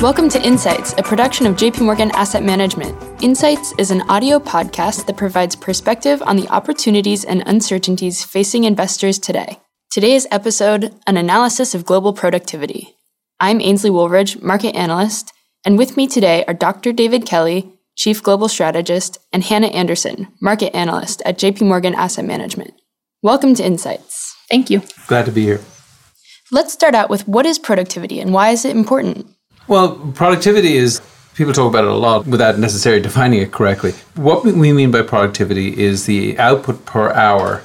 Welcome to Insights, a production of JP Morgan Asset Management. Insights is an audio podcast that provides perspective on the opportunities and uncertainties facing investors today. Today's episode, an analysis of global productivity. I'm Ainsley Woolridge, market analyst, and with me today are Dr. David Kelly, chief global strategist, and Hannah Anderson, market analyst at JP Morgan Asset Management. Welcome to Insights. Thank you. Glad to be here. Let's start out with what is productivity and why is it important? Well, productivity is, people talk about it a lot without necessarily defining it correctly. What we mean by productivity is the output per hour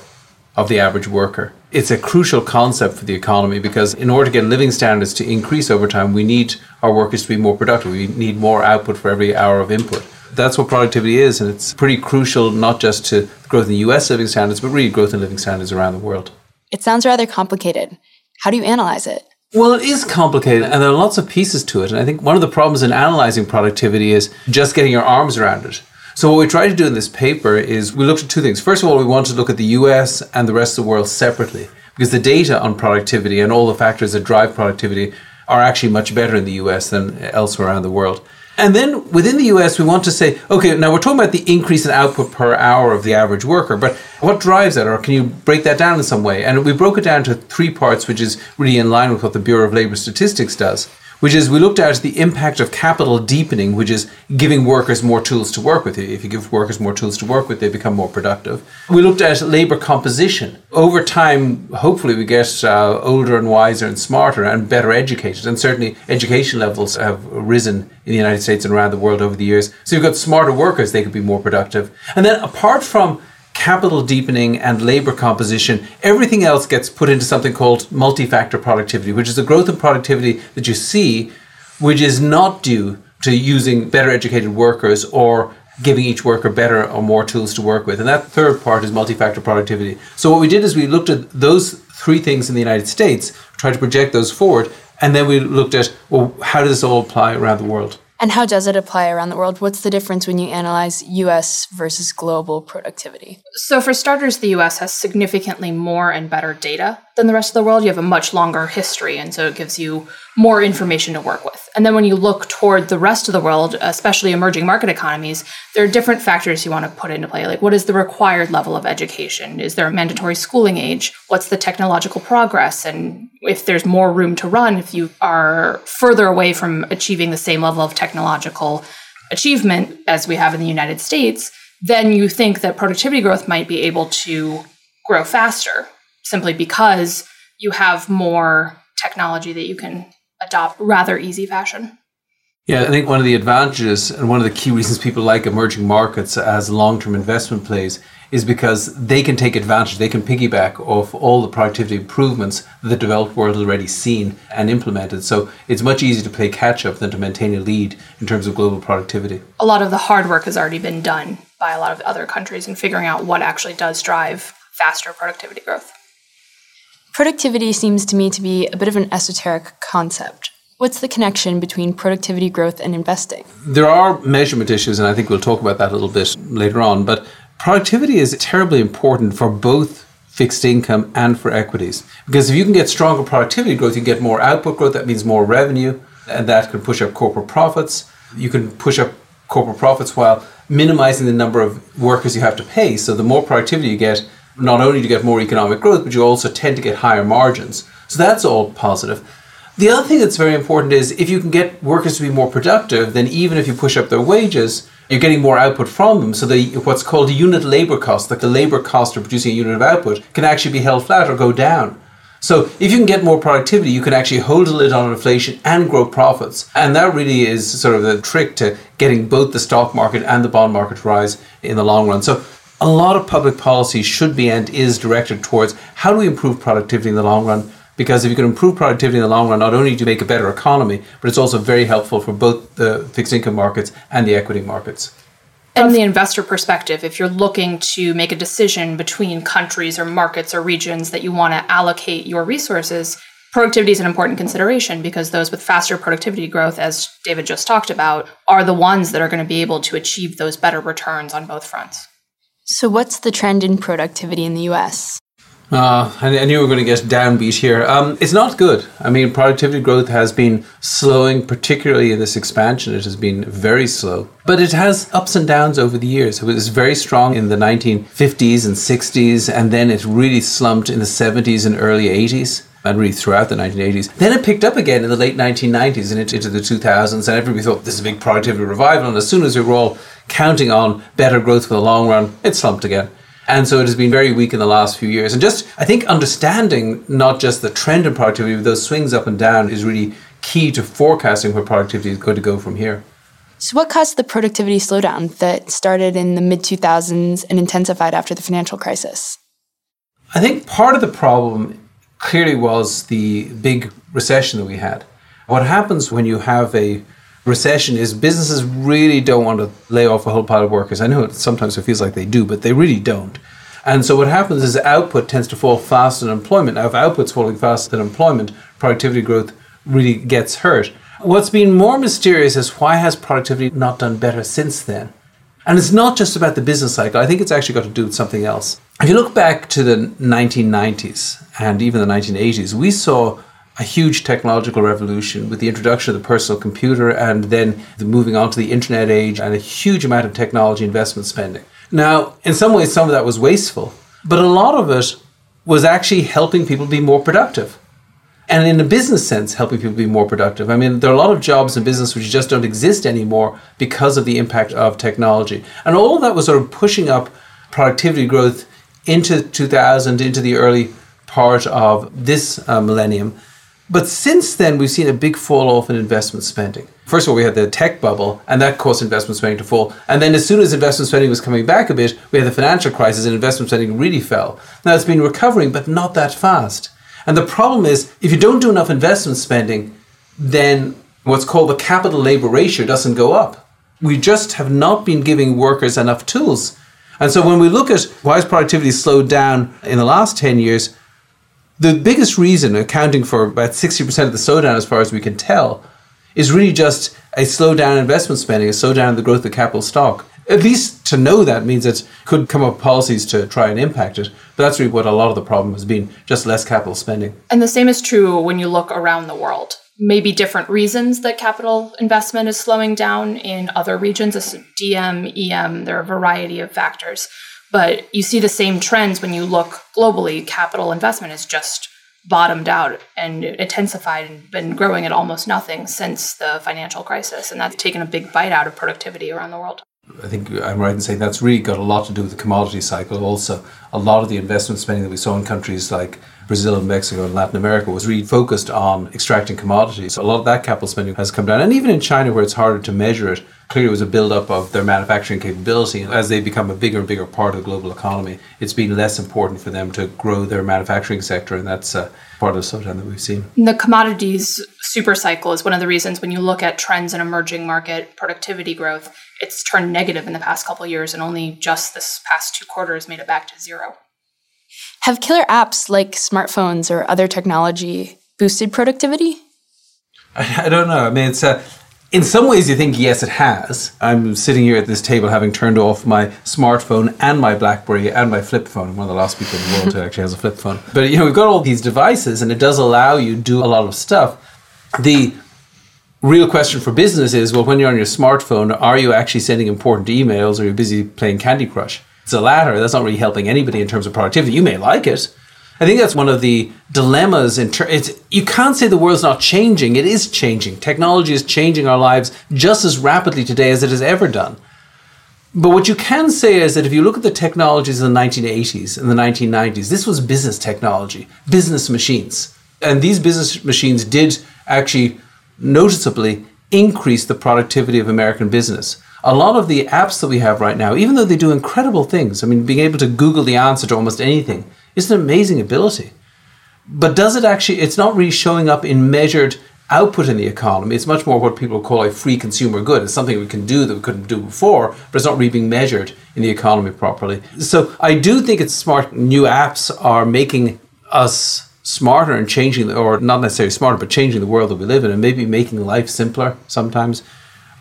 of the average worker. It's a crucial concept for the economy because in order to get living standards to increase over time, we need our workers to be more productive. We need more output for every hour of input. That's what productivity is, and it's pretty crucial not just to growth in US living standards, but really growth in living standards around the world. It sounds rather complicated. How do you analyze it? Well, it is complicated and there are lots of pieces to it. And I think one of the problems in analyzing productivity is just getting your arms around it. So, what we try to do in this paper is we looked at two things. First of all, we want to look at the US and the rest of the world separately because the data on productivity and all the factors that drive productivity are actually much better in the US than elsewhere around the world. And then within the US, we want to say, okay, now we're talking about the increase in output per hour of the average worker, but what drives that? Or can you break that down in some way? And we broke it down to three parts, which is really in line with what the Bureau of Labor Statistics does which is we looked at the impact of capital deepening, which is giving workers more tools to work with. If you give workers more tools to work with, they become more productive. We looked at labor composition. Over time, hopefully, we get uh, older and wiser and smarter and better educated. And certainly, education levels have risen in the United States and around the world over the years. So you've got smarter workers, they could be more productive. And then, apart from capital deepening and labor composition, everything else gets put into something called multi-factor productivity, which is the growth in productivity that you see, which is not due to using better educated workers or giving each worker better or more tools to work with. And that third part is multi-factor productivity. So what we did is we looked at those three things in the United States, tried to project those forward, and then we looked at, well, how does this all apply around the world? And how does it apply around the world? What's the difference when you analyze US versus global productivity? So, for starters, the US has significantly more and better data than the rest of the world. You have a much longer history, and so it gives you more information to work with. And then when you look toward the rest of the world, especially emerging market economies, there are different factors you want to put into play. Like, what is the required level of education? Is there a mandatory schooling age? What's the technological progress? And if there's more room to run, if you are further away from achieving the same level of technological achievement as we have in the United States, then you think that productivity growth might be able to grow faster simply because you have more technology that you can adopt rather easy fashion. Yeah, I think one of the advantages and one of the key reasons people like emerging markets as long term investment plays is because they can take advantage, they can piggyback off all the productivity improvements that the developed world has already seen and implemented. So it's much easier to play catch up than to maintain a lead in terms of global productivity. A lot of the hard work has already been done by a lot of other countries in figuring out what actually does drive faster productivity growth. Productivity seems to me to be a bit of an esoteric concept. What's the connection between productivity growth and investing? There are measurement issues, and I think we'll talk about that a little bit later on. But productivity is terribly important for both fixed income and for equities. Because if you can get stronger productivity growth, you get more output growth, that means more revenue, and that can push up corporate profits. You can push up corporate profits while minimizing the number of workers you have to pay. So the more productivity you get, not only do you get more economic growth, but you also tend to get higher margins. So that's all positive. The other thing that's very important is if you can get workers to be more productive, then even if you push up their wages, you're getting more output from them. So the what's called a unit labor cost, like the labor cost of producing a unit of output, can actually be held flat or go down. So if you can get more productivity, you can actually hold a lid on inflation and grow profits. And that really is sort of the trick to getting both the stock market and the bond market to rise in the long run. So a lot of public policy should be and is directed towards how do we improve productivity in the long run? Because if you can improve productivity in the long run, not only do you make a better economy, but it's also very helpful for both the fixed income markets and the equity markets. From the investor perspective, if you're looking to make a decision between countries or markets or regions that you want to allocate your resources, productivity is an important consideration because those with faster productivity growth, as David just talked about, are the ones that are going to be able to achieve those better returns on both fronts. So, what's the trend in productivity in the US? Uh, I, knew we were going to get downbeat here. Um, it's not good. I mean, productivity growth has been slowing, particularly in this expansion. It has been very slow. But it has ups and downs over the years. It was very strong in the 1950s and 60s, and then it really slumped in the 70s and early 80s and really throughout the 1980s. Then it picked up again in the late 1990s and into the 2000s, and everybody thought this is a big productivity revival. And as soon as we were all counting on better growth for the long run, it slumped again. And so it has been very weak in the last few years. And just, I think, understanding not just the trend in productivity, but those swings up and down is really key to forecasting where productivity is going to go from here. So, what caused the productivity slowdown that started in the mid 2000s and intensified after the financial crisis? I think part of the problem clearly was the big recession that we had. What happens when you have a recession is businesses really don't want to lay off a whole pile of workers. I know it, sometimes it feels like they do, but they really don't. And so what happens is output tends to fall faster than employment. Now, if output's falling faster than employment, productivity growth really gets hurt. What's been more mysterious is why has productivity not done better since then? And it's not just about the business cycle. I think it's actually got to do with something else. If you look back to the 1990s and even the 1980s, we saw a huge technological revolution with the introduction of the personal computer and then the moving on to the internet age and a huge amount of technology investment spending. Now, in some ways, some of that was wasteful, but a lot of it was actually helping people be more productive. And in a business sense, helping people be more productive. I mean, there are a lot of jobs in business which just don't exist anymore because of the impact of technology. And all of that was sort of pushing up productivity growth into 2000, into the early part of this uh, millennium. But since then, we've seen a big fall off in investment spending. First of all, we had the tech bubble, and that caused investment spending to fall. And then, as soon as investment spending was coming back a bit, we had the financial crisis, and investment spending really fell. Now, it's been recovering, but not that fast. And the problem is, if you don't do enough investment spending, then what's called the capital labor ratio doesn't go up. We just have not been giving workers enough tools. And so, when we look at why has productivity slowed down in the last 10 years, the biggest reason, accounting for about 60% of the slowdown as far as we can tell, is really just a slowdown in investment spending, a slowdown in the growth of capital stock. At least to know that means it could come up policies to try and impact it. But that's really what a lot of the problem has been just less capital spending. And the same is true when you look around the world. Maybe different reasons that capital investment is slowing down in other regions, DM, EM, there are a variety of factors. But you see the same trends when you look globally. Capital investment has just bottomed out and intensified and been growing at almost nothing since the financial crisis. And that's taken a big bite out of productivity around the world. I think I'm right in saying that's really got a lot to do with the commodity cycle. Also, a lot of the investment spending that we saw in countries like Brazil and Mexico and Latin America was really focused on extracting commodities. So a lot of that capital spending has come down. And even in China, where it's harder to measure it, clearly it was a build-up of their manufacturing capability. As they become a bigger and bigger part of the global economy, it's been less important for them to grow their manufacturing sector, and that's uh, part of the slowdown that we've seen. The commodities super cycle is one of the reasons when you look at trends in emerging market productivity growth, it's turned negative in the past couple years, and only just this past two quarters made it back to zero. Have killer apps like smartphones or other technology boosted productivity? I, I don't know. I mean, it's a in some ways, you think, yes, it has. I'm sitting here at this table having turned off my smartphone and my Blackberry and my flip phone. I'm one of the last people in the world who actually has a flip phone. But, you know, we've got all these devices and it does allow you to do a lot of stuff. The real question for business is, well, when you're on your smartphone, are you actually sending important emails or are you busy playing Candy Crush? It's the latter. That's not really helping anybody in terms of productivity. You may like it, I think that's one of the dilemmas. In ter- it's, you can't say the world's not changing. It is changing. Technology is changing our lives just as rapidly today as it has ever done. But what you can say is that if you look at the technologies in the 1980s and the 1990s, this was business technology, business machines. And these business machines did actually noticeably increase the productivity of American business. A lot of the apps that we have right now, even though they do incredible things, I mean, being able to Google the answer to almost anything is an amazing ability. But does it actually, it's not really showing up in measured output in the economy. It's much more what people call a free consumer good. It's something we can do that we couldn't do before, but it's not really being measured in the economy properly. So I do think it's smart. New apps are making us smarter and changing, or not necessarily smarter, but changing the world that we live in and maybe making life simpler sometimes.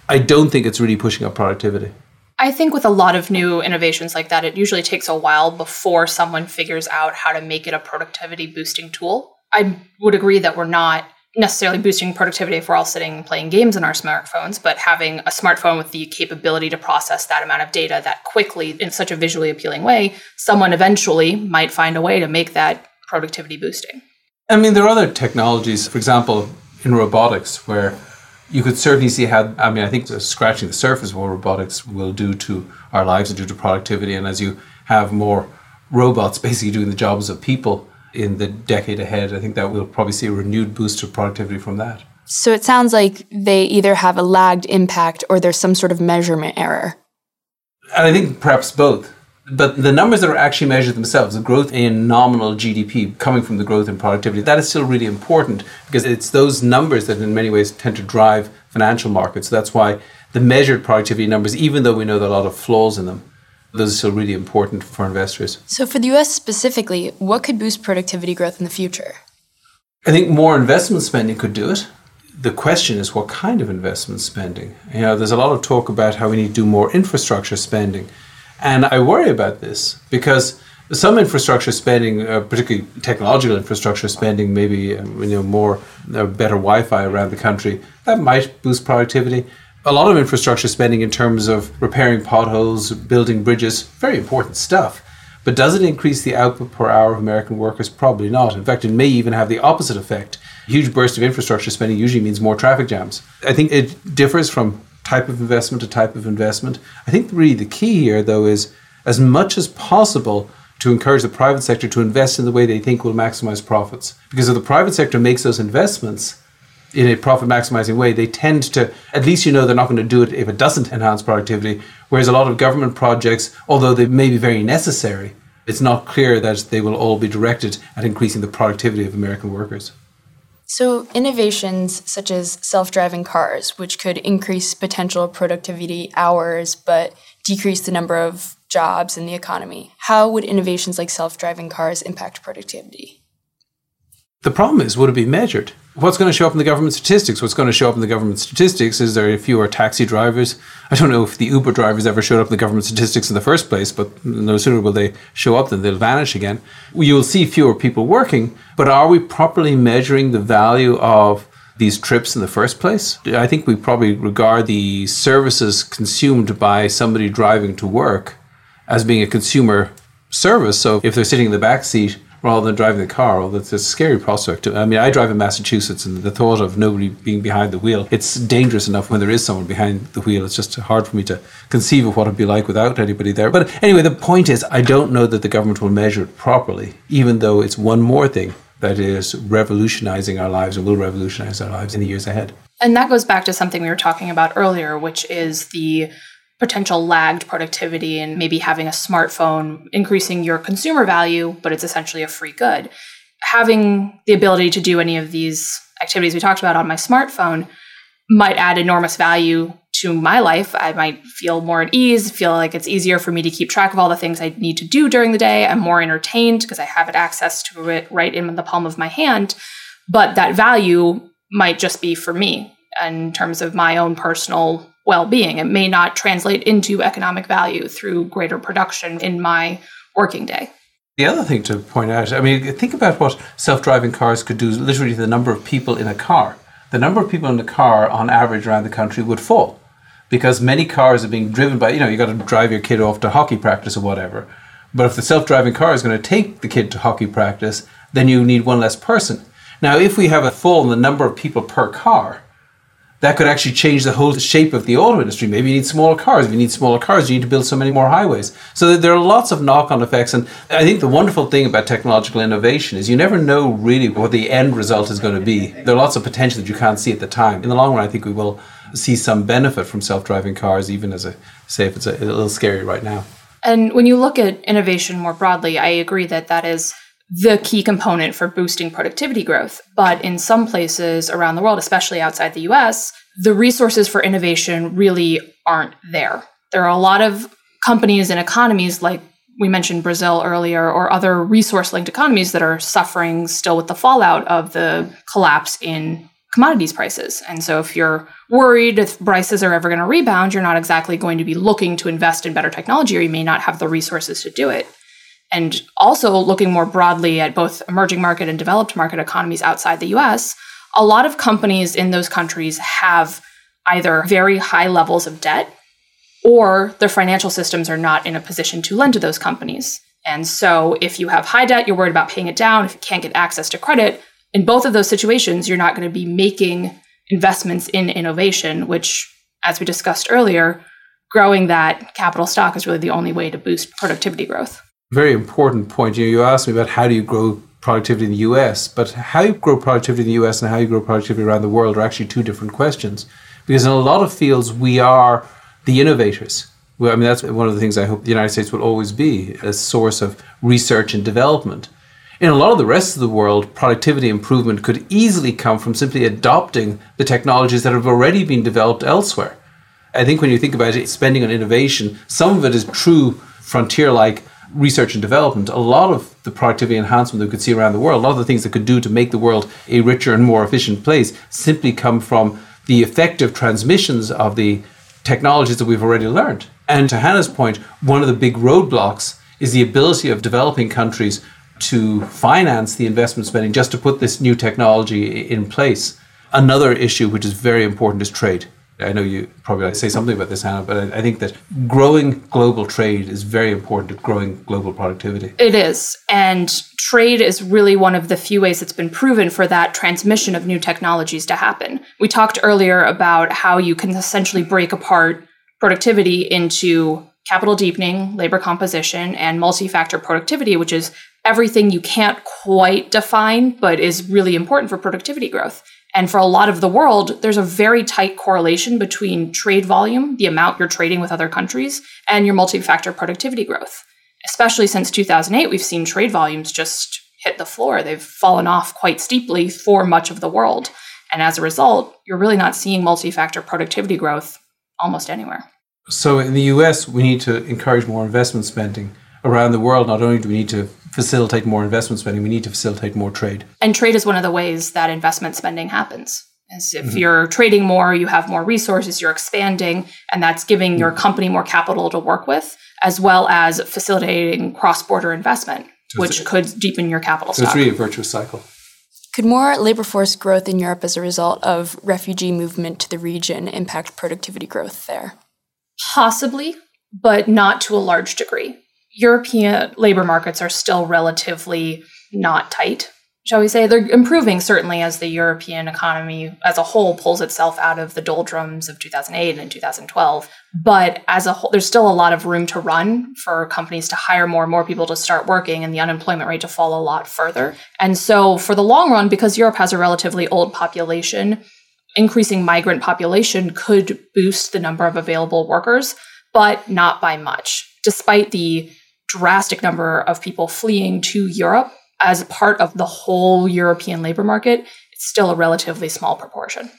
I don't think it's really pushing up productivity. I think with a lot of new innovations like that, it usually takes a while before someone figures out how to make it a productivity boosting tool. I would agree that we're not necessarily boosting productivity if we're all sitting playing games on our smartphones, but having a smartphone with the capability to process that amount of data that quickly in such a visually appealing way, someone eventually might find a way to make that productivity boosting. I mean, there are other technologies, for example, in robotics, where you could certainly see how, I mean, I think scratching the surface of what robotics will do to our lives and do to productivity. And as you have more robots basically doing the jobs of people, in the decade ahead. I think that we'll probably see a renewed boost of productivity from that. So it sounds like they either have a lagged impact or there's some sort of measurement error. And I think perhaps both. But the numbers that are actually measured themselves, the growth in nominal GDP coming from the growth in productivity, that is still really important because it's those numbers that in many ways tend to drive financial markets. That's why the measured productivity numbers, even though we know there are a lot of flaws in them, those are still really important for investors. So, for the US specifically, what could boost productivity growth in the future? I think more investment spending could do it. The question is what kind of investment spending? You know, there's a lot of talk about how we need to do more infrastructure spending. And I worry about this because some infrastructure spending, uh, particularly technological infrastructure spending, maybe um, you know more uh, better Wi-Fi around the country, that might boost productivity a lot of infrastructure spending in terms of repairing potholes, building bridges, very important stuff. But does it increase the output per hour of American workers? Probably not. In fact, it may even have the opposite effect. A huge burst of infrastructure spending usually means more traffic jams. I think it differs from type of investment to type of investment. I think really the key here, though, is as much as possible to encourage the private sector to invest in the way they think will maximize profits. Because if the private sector makes those investments, in a profit maximizing way, they tend to, at least you know they're not going to do it if it doesn't enhance productivity. Whereas a lot of government projects, although they may be very necessary, it's not clear that they will all be directed at increasing the productivity of American workers. So, innovations such as self driving cars, which could increase potential productivity hours but decrease the number of jobs in the economy, how would innovations like self driving cars impact productivity? The problem is, would it be measured? What's going to show up in the government statistics? What's going to show up in the government statistics is there fewer taxi drivers. I don't know if the Uber drivers ever showed up in the government statistics in the first place, but no sooner will they show up than they'll vanish again. You'll see fewer people working, but are we properly measuring the value of these trips in the first place? I think we probably regard the services consumed by somebody driving to work as being a consumer service. So if they're sitting in the back seat rather than driving the car. Well, that's a scary prospect. I mean, I drive in Massachusetts, and the thought of nobody being behind the wheel, it's dangerous enough when there is someone behind the wheel. It's just hard for me to conceive of what it'd be like without anybody there. But anyway, the point is, I don't know that the government will measure it properly, even though it's one more thing that is revolutionizing our lives and will revolutionize our lives in the years ahead. And that goes back to something we were talking about earlier, which is the potential lagged productivity and maybe having a smartphone increasing your consumer value, but it's essentially a free good. Having the ability to do any of these activities we talked about on my smartphone might add enormous value to my life. I might feel more at ease, feel like it's easier for me to keep track of all the things I need to do during the day. I'm more entertained because I have access to it right in the palm of my hand. But that value might just be for me in terms of my own personal well being. It may not translate into economic value through greater production in my working day. The other thing to point out, I mean, think about what self driving cars could do, literally, the number of people in a car. The number of people in the car on average around the country would fall because many cars are being driven by, you know, you got to drive your kid off to hockey practice or whatever. But if the self driving car is going to take the kid to hockey practice, then you need one less person. Now, if we have a fall in the number of people per car, that could actually change the whole shape of the auto industry. Maybe you need smaller cars. If you need smaller cars, you need to build so many more highways. So there are lots of knock on effects. And I think the wonderful thing about technological innovation is you never know really what the end result is going to be. There are lots of potential that you can't see at the time. In the long run, I think we will see some benefit from self driving cars, even as a, say, if it's a, a little scary right now. And when you look at innovation more broadly, I agree that that is the key component for boosting productivity growth. But in some places around the world, especially outside the US, the resources for innovation really aren't there. There are a lot of companies and economies like we mentioned Brazil earlier or other resource linked economies that are suffering still with the fallout of the collapse in commodities prices. And so if you're worried if prices are ever going to rebound, you're not exactly going to be looking to invest in better technology or you may not have the resources to do it. And also looking more broadly at both emerging market and developed market economies outside the US, a lot of companies in those countries have either very high levels of debt or their financial systems are not in a position to lend to those companies. And so if you have high debt, you're worried about paying it down. If you can't get access to credit, in both of those situations, you're not going to be making investments in innovation, which, as we discussed earlier, growing that capital stock is really the only way to boost productivity growth. Very important point. You, you asked me about how do you grow productivity in the US, but how you grow productivity in the US and how you grow productivity around the world are actually two different questions. Because in a lot of fields, we are the innovators. Well, I mean, that's one of the things I hope the United States will always be a source of research and development. In a lot of the rest of the world, productivity improvement could easily come from simply adopting the technologies that have already been developed elsewhere. I think when you think about it, spending on innovation, some of it is true frontier like research and development. A lot of the productivity enhancement that we could see around the world, a lot of the things that could do to make the world a richer and more efficient place, simply come from the effective transmissions of the technologies that we've already learned. And to Hannah's point, one of the big roadblocks is the ability of developing countries to finance the investment spending just to put this new technology in place. Another issue which is very important is trade. I know you probably like say something about this, Hannah, but I, I, think that growing global trade is very important to growing global productivity. It is. And trade is really one of the few ways that's been proven for that transmission of new technologies to happen. We talked earlier about how you can essentially break apart productivity into capital deepening, labor composition, and multi factor productivity, which is everything you can't quite define, but is really important for productivity growth. And for a lot of the world, there's a very tight correlation between trade volume, the amount you're trading with other countries, and your multi factor productivity growth. Especially since 2008, we've seen trade volumes just hit the floor. They've fallen off quite steeply for much of the world. And as a result, you're really not seeing multi factor productivity growth almost anywhere. So in the US, we need to encourage more investment spending. Around the world, not only do we need to facilitate more investment spending, we need to facilitate more trade. And trade is one of the ways that investment spending happens. As if mm-hmm. you're trading more, you have more resources, you're expanding, and that's giving mm-hmm. your company more capital to work with, as well as facilitating cross border investment, so which could deepen your capital so stock. It's really a virtuous cycle. Could more labor force growth in Europe as a result of refugee movement to the region impact productivity growth there? Possibly, but not to a large degree. European labor markets are still relatively not tight, shall we say. They're improving certainly as the European economy as a whole pulls itself out of the doldrums of 2008 and 2012. But as a whole, there's still a lot of room to run for companies to hire more and more people to start working and the unemployment rate to fall a lot further. And so, for the long run, because Europe has a relatively old population, increasing migrant population could boost the number of available workers, but not by much. Despite the drastic number of people fleeing to Europe as part of the whole European labor market, it's still a relatively small proportion.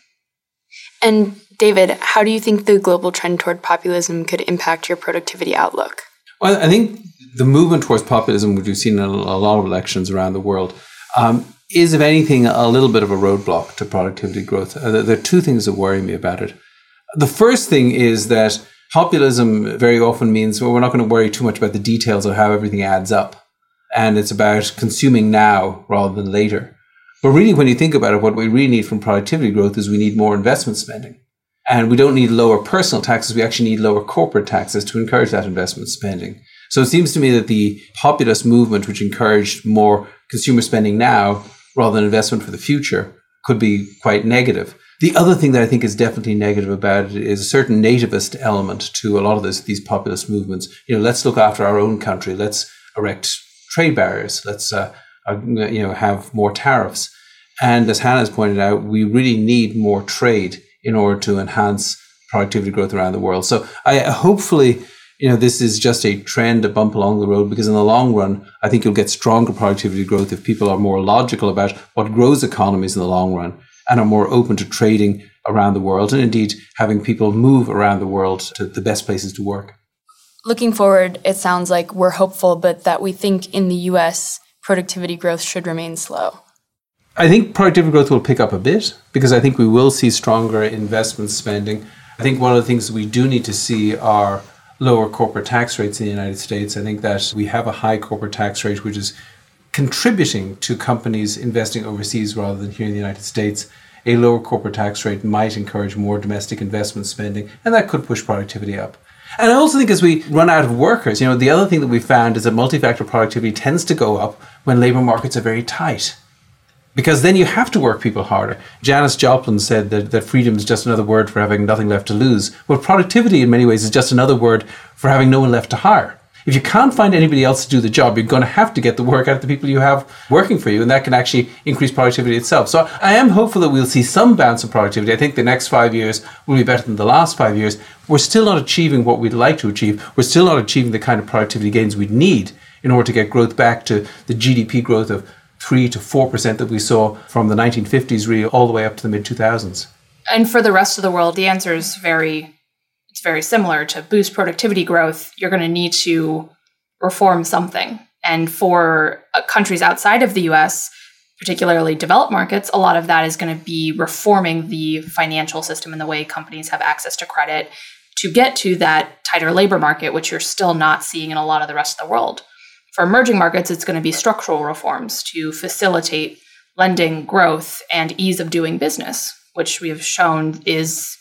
And David, how do you think the global trend toward populism could impact your productivity outlook? Well, I think the movement towards populism, which we've seen in a lot of elections around the world, um, is, if anything, a little bit of a roadblock to productivity growth. Uh, there are two things that worry me about it. The first thing is that populism very often means well, we're not going to worry too much about the details of how everything adds up. And it's about consuming now rather than later. But really, when you think about it, what we really need from productivity growth is we need more investment spending. And we don't need lower personal taxes, we actually need lower corporate taxes to encourage that investment spending. So it seems to me that the populist movement, which encouraged more consumer spending now rather than investment for the future, could be quite negative. The other thing that I think is definitely negative about it is a certain nativist element to a lot of this, these populist movements. You know, let's look after our own country. Let's erect trade barriers. Let's, uh, uh, you know, have more tariffs. And as Hannah has pointed out, we really need more trade in order to enhance productivity growth around the world. So I hopefully, you know, this is just a trend, a bump along the road, because in the long run, I think you'll get stronger productivity growth if people are more logical about what grows economies in the long run and are more open to trading around the world and indeed having people move around the world to the best places to work. Looking forward, it sounds like we're hopeful, but that we think in the US, productivity growth should remain slow. I think productivity growth will pick up a bit because I think we will see stronger investment spending. I think one of the things we do need to see are lower corporate tax rates in the United States. I think that we have a high corporate tax rate, which is contributing to companies investing overseas rather than here in the United States. A lower corporate tax rate might encourage more domestic investment spending, and that could push productivity up. And I also think as we run out of workers, you know, the other thing that we found is that multi-factor productivity tends to go up when labor markets are very tight. Because then you have to work people harder. Janis Joplin said that, that freedom is just another word for having nothing left to lose. Well, productivity in many ways is just another word for having no one left to hire. If you can't find anybody else to do the job, you're going to have to get the work out of the people you have working for you, and that can actually increase productivity itself. So I am hopeful that we'll see some bounce in productivity. I think the next five years will be better than the last five years. We're still not achieving what we'd like to achieve. We're still not achieving the kind of productivity gains we'd need in order to get growth back to the GDP growth of 3 to 4% that we saw from the 1950s really all the way up to the mid 2000s. And for the rest of the world, the answer is very it's very similar to boost productivity growth. You're going to need to reform something. And for uh, countries outside of the US, particularly developed markets, a lot of that is going to be reforming the financial system and the way companies have access to credit to get to that tighter labor market, which you're still not seeing in a lot of the rest of the world. For emerging markets, it's going to be structural reforms to facilitate lending growth and ease of doing business, which we have shown is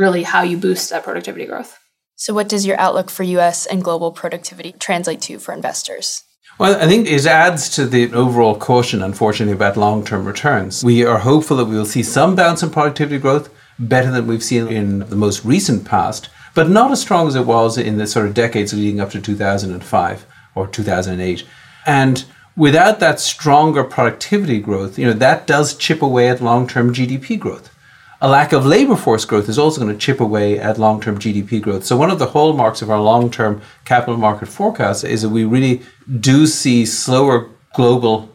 really how you boost that productivity growth. So, what does your outlook for US and global productivity translate to for investors? Well, I think it adds to the overall caution, unfortunately, about long term returns. We are hopeful that we will see some bounce in productivity growth, better than we've seen in the most recent past, but not as strong as it was in the sort of decades leading up to 2005 or 2008. And without that stronger productivity growth, you know, that does chip away at long term GDP growth a lack of labor force growth is also going to chip away at long term GDP growth. So, one of the hallmarks of our long term capital market forecast is that we really do see slower global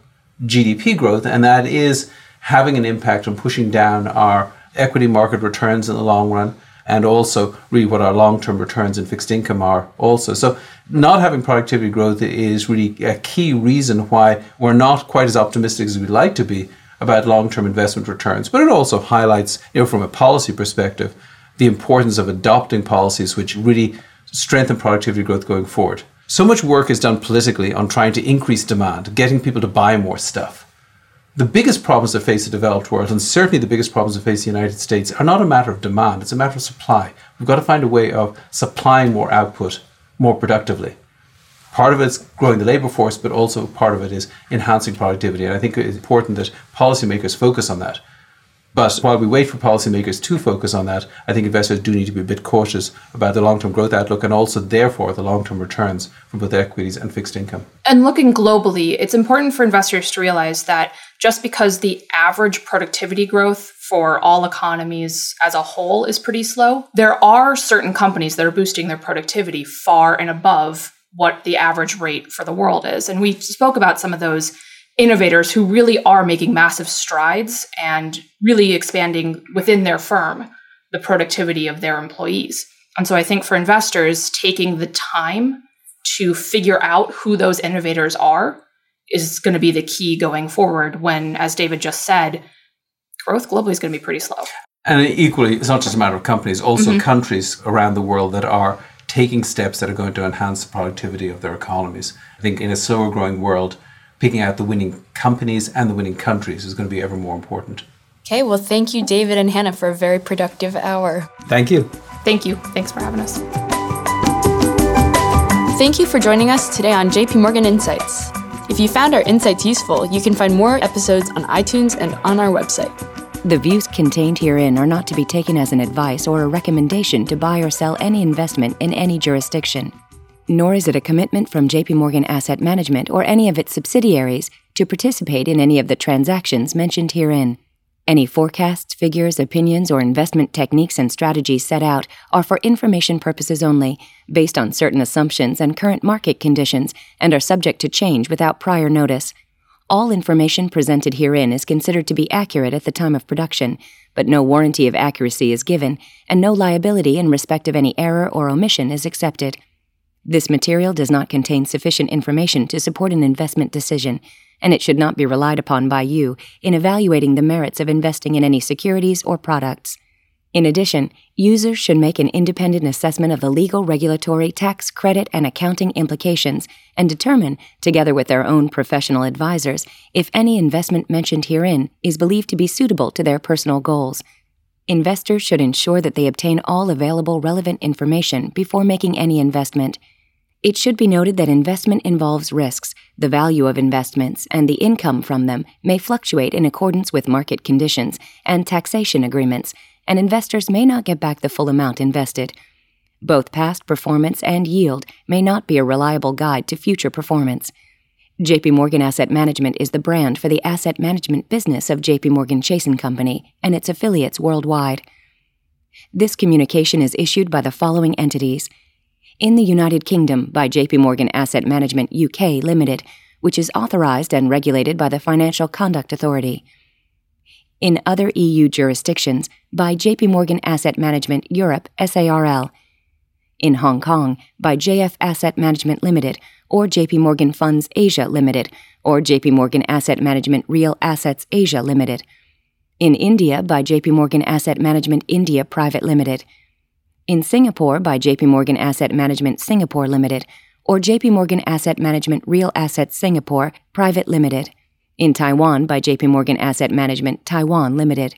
GDP growth, and that is having an impact on pushing down our equity market returns in the long run and also really what our long-term returns in fixed income are also. So not having productivity growth is really a key reason why we're not quite as optimistic as we'd like to be about long-term investment returns, but it also highlights, you know, from a policy perspective, the importance of adopting policies which really strengthen productivity growth going forward. So much work is done politically on trying to increase demand, getting people to buy more stuff. The biggest problems that face the developed world, and certainly the biggest problems that face the United States, are not a matter of demand, it's a matter of supply. We've got to find a way of supplying more output more productively. Part of it's growing the labour force, but also part of it is enhancing productivity. And I think it's important that policymakers focus on that. But while we wait for policymakers to focus on that, I think investors do need to be a bit cautious about the long term growth outlook and also, therefore, the long term returns from both equities and fixed income. And looking globally, it's important for investors to realize that just because the average productivity growth for all economies as a whole is pretty slow, there are certain companies that are boosting their productivity far and above what the average rate for the world is. And we spoke about some of those innovators who really are making massive strides and really expanding within their firm the productivity of their employees. And so I think for investors, taking the time to figure out who those innovators are is going to be the key going forward when, as David just said, growth globally is going to be pretty slow. And equally, it's not just a matter of companies, also mm-hmm. countries around the world that are taking steps that are going to enhance the productivity of their economies. I think in a slower growing world, picking out the winning companies and the winning countries is going to be ever more important. Okay, well, thank you, David and Hannah, for a very productive hour. Thank you. Thank you. Thanks for having us. Thank you for joining us today on JP Morgan Insights. If you found our insights useful, you can find more episodes on iTunes and on our website. The views contained herein are not to be taken as an advice or a recommendation to buy or sell any investment in any jurisdiction. Nor is it a commitment from JP Morgan Asset Management or any of its subsidiaries to participate in any of the transactions mentioned herein. Any forecasts, figures, opinions, or investment techniques and strategies set out are for information purposes only, based on certain assumptions and current market conditions, and are subject to change without prior notice. All information presented herein is considered to be accurate at the time of production, but no warranty of accuracy is given, and no liability in respect of any error or omission is accepted. This material does not contain sufficient information to support an investment decision, and it should not be relied upon by you in evaluating the merits of investing in any securities or products. In addition, users should make an independent assessment of the legal, regulatory, tax, credit, and accounting implications and determine, together with their own professional advisors, if any investment mentioned herein is believed to be suitable to their personal goals. Investors should ensure that they obtain all available relevant information before making any investment. It should be noted that investment involves risks. The value of investments and the income from them may fluctuate in accordance with market conditions and taxation agreements and investors may not get back the full amount invested. Both past performance and yield may not be a reliable guide to future performance. JP Morgan Asset Management is the brand for the asset management business of JP Morgan Chase & Company and its affiliates worldwide. This communication is issued by the following entities: in the United Kingdom by JP Morgan Asset Management UK Limited, which is authorized and regulated by the Financial Conduct Authority in other EU jurisdictions by JP Morgan Asset Management Europe SARL, in Hong Kong by JF Asset Management Limited or JP Morgan Funds Asia Limited or JP Morgan Asset Management Real Assets Asia Limited, in India by JP Morgan Asset Management India Private Limited, in Singapore by JP Morgan Asset Management Singapore Limited or JP Morgan Asset Management Real Assets Singapore Private Limited in Taiwan by JP Morgan Asset Management Taiwan Limited,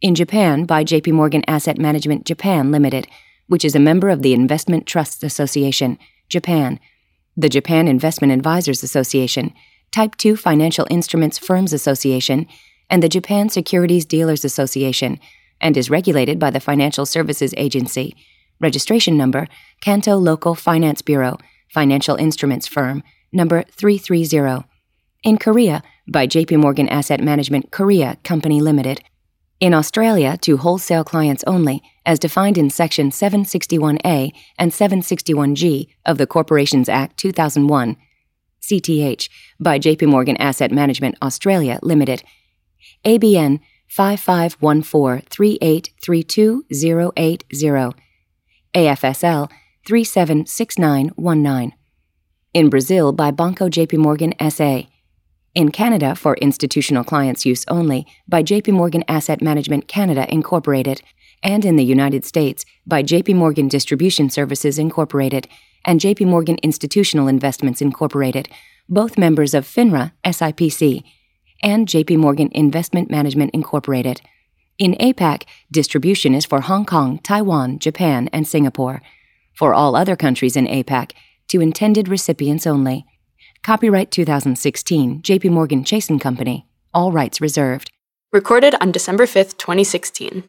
in Japan by JP Morgan Asset Management Japan Limited, which is a member of the Investment Trusts Association, Japan, the Japan Investment Advisors Association, Type 2 Financial Instruments Firms Association, and the Japan Securities Dealers Association, and is regulated by the Financial Services Agency. Registration number Kanto Local Finance Bureau, Financial Instruments Firm, number 330. In Korea, by JP Morgan Asset Management Korea Company Limited. In Australia, to wholesale clients only, as defined in Section 761A and 761G of the Corporations Act 2001. CTH by JP Morgan Asset Management Australia Limited. ABN 5514383280. AFSL 376919. In Brazil by Banco JP Morgan SA in Canada for institutional clients' use only by JP Morgan Asset Management Canada Incorporated, and in the United States by JP Morgan Distribution Services Incorporated and JP Morgan Institutional Investments Incorporated, both members of FINRA SIPC, and JP Morgan Investment Management Incorporated. In APAC, distribution is for Hong Kong, Taiwan, Japan, and Singapore. For all other countries in APAC, to intended recipients only. Copyright 2016, JP Morgan Chase & Company. All rights reserved. Recorded on December 5th, 2016.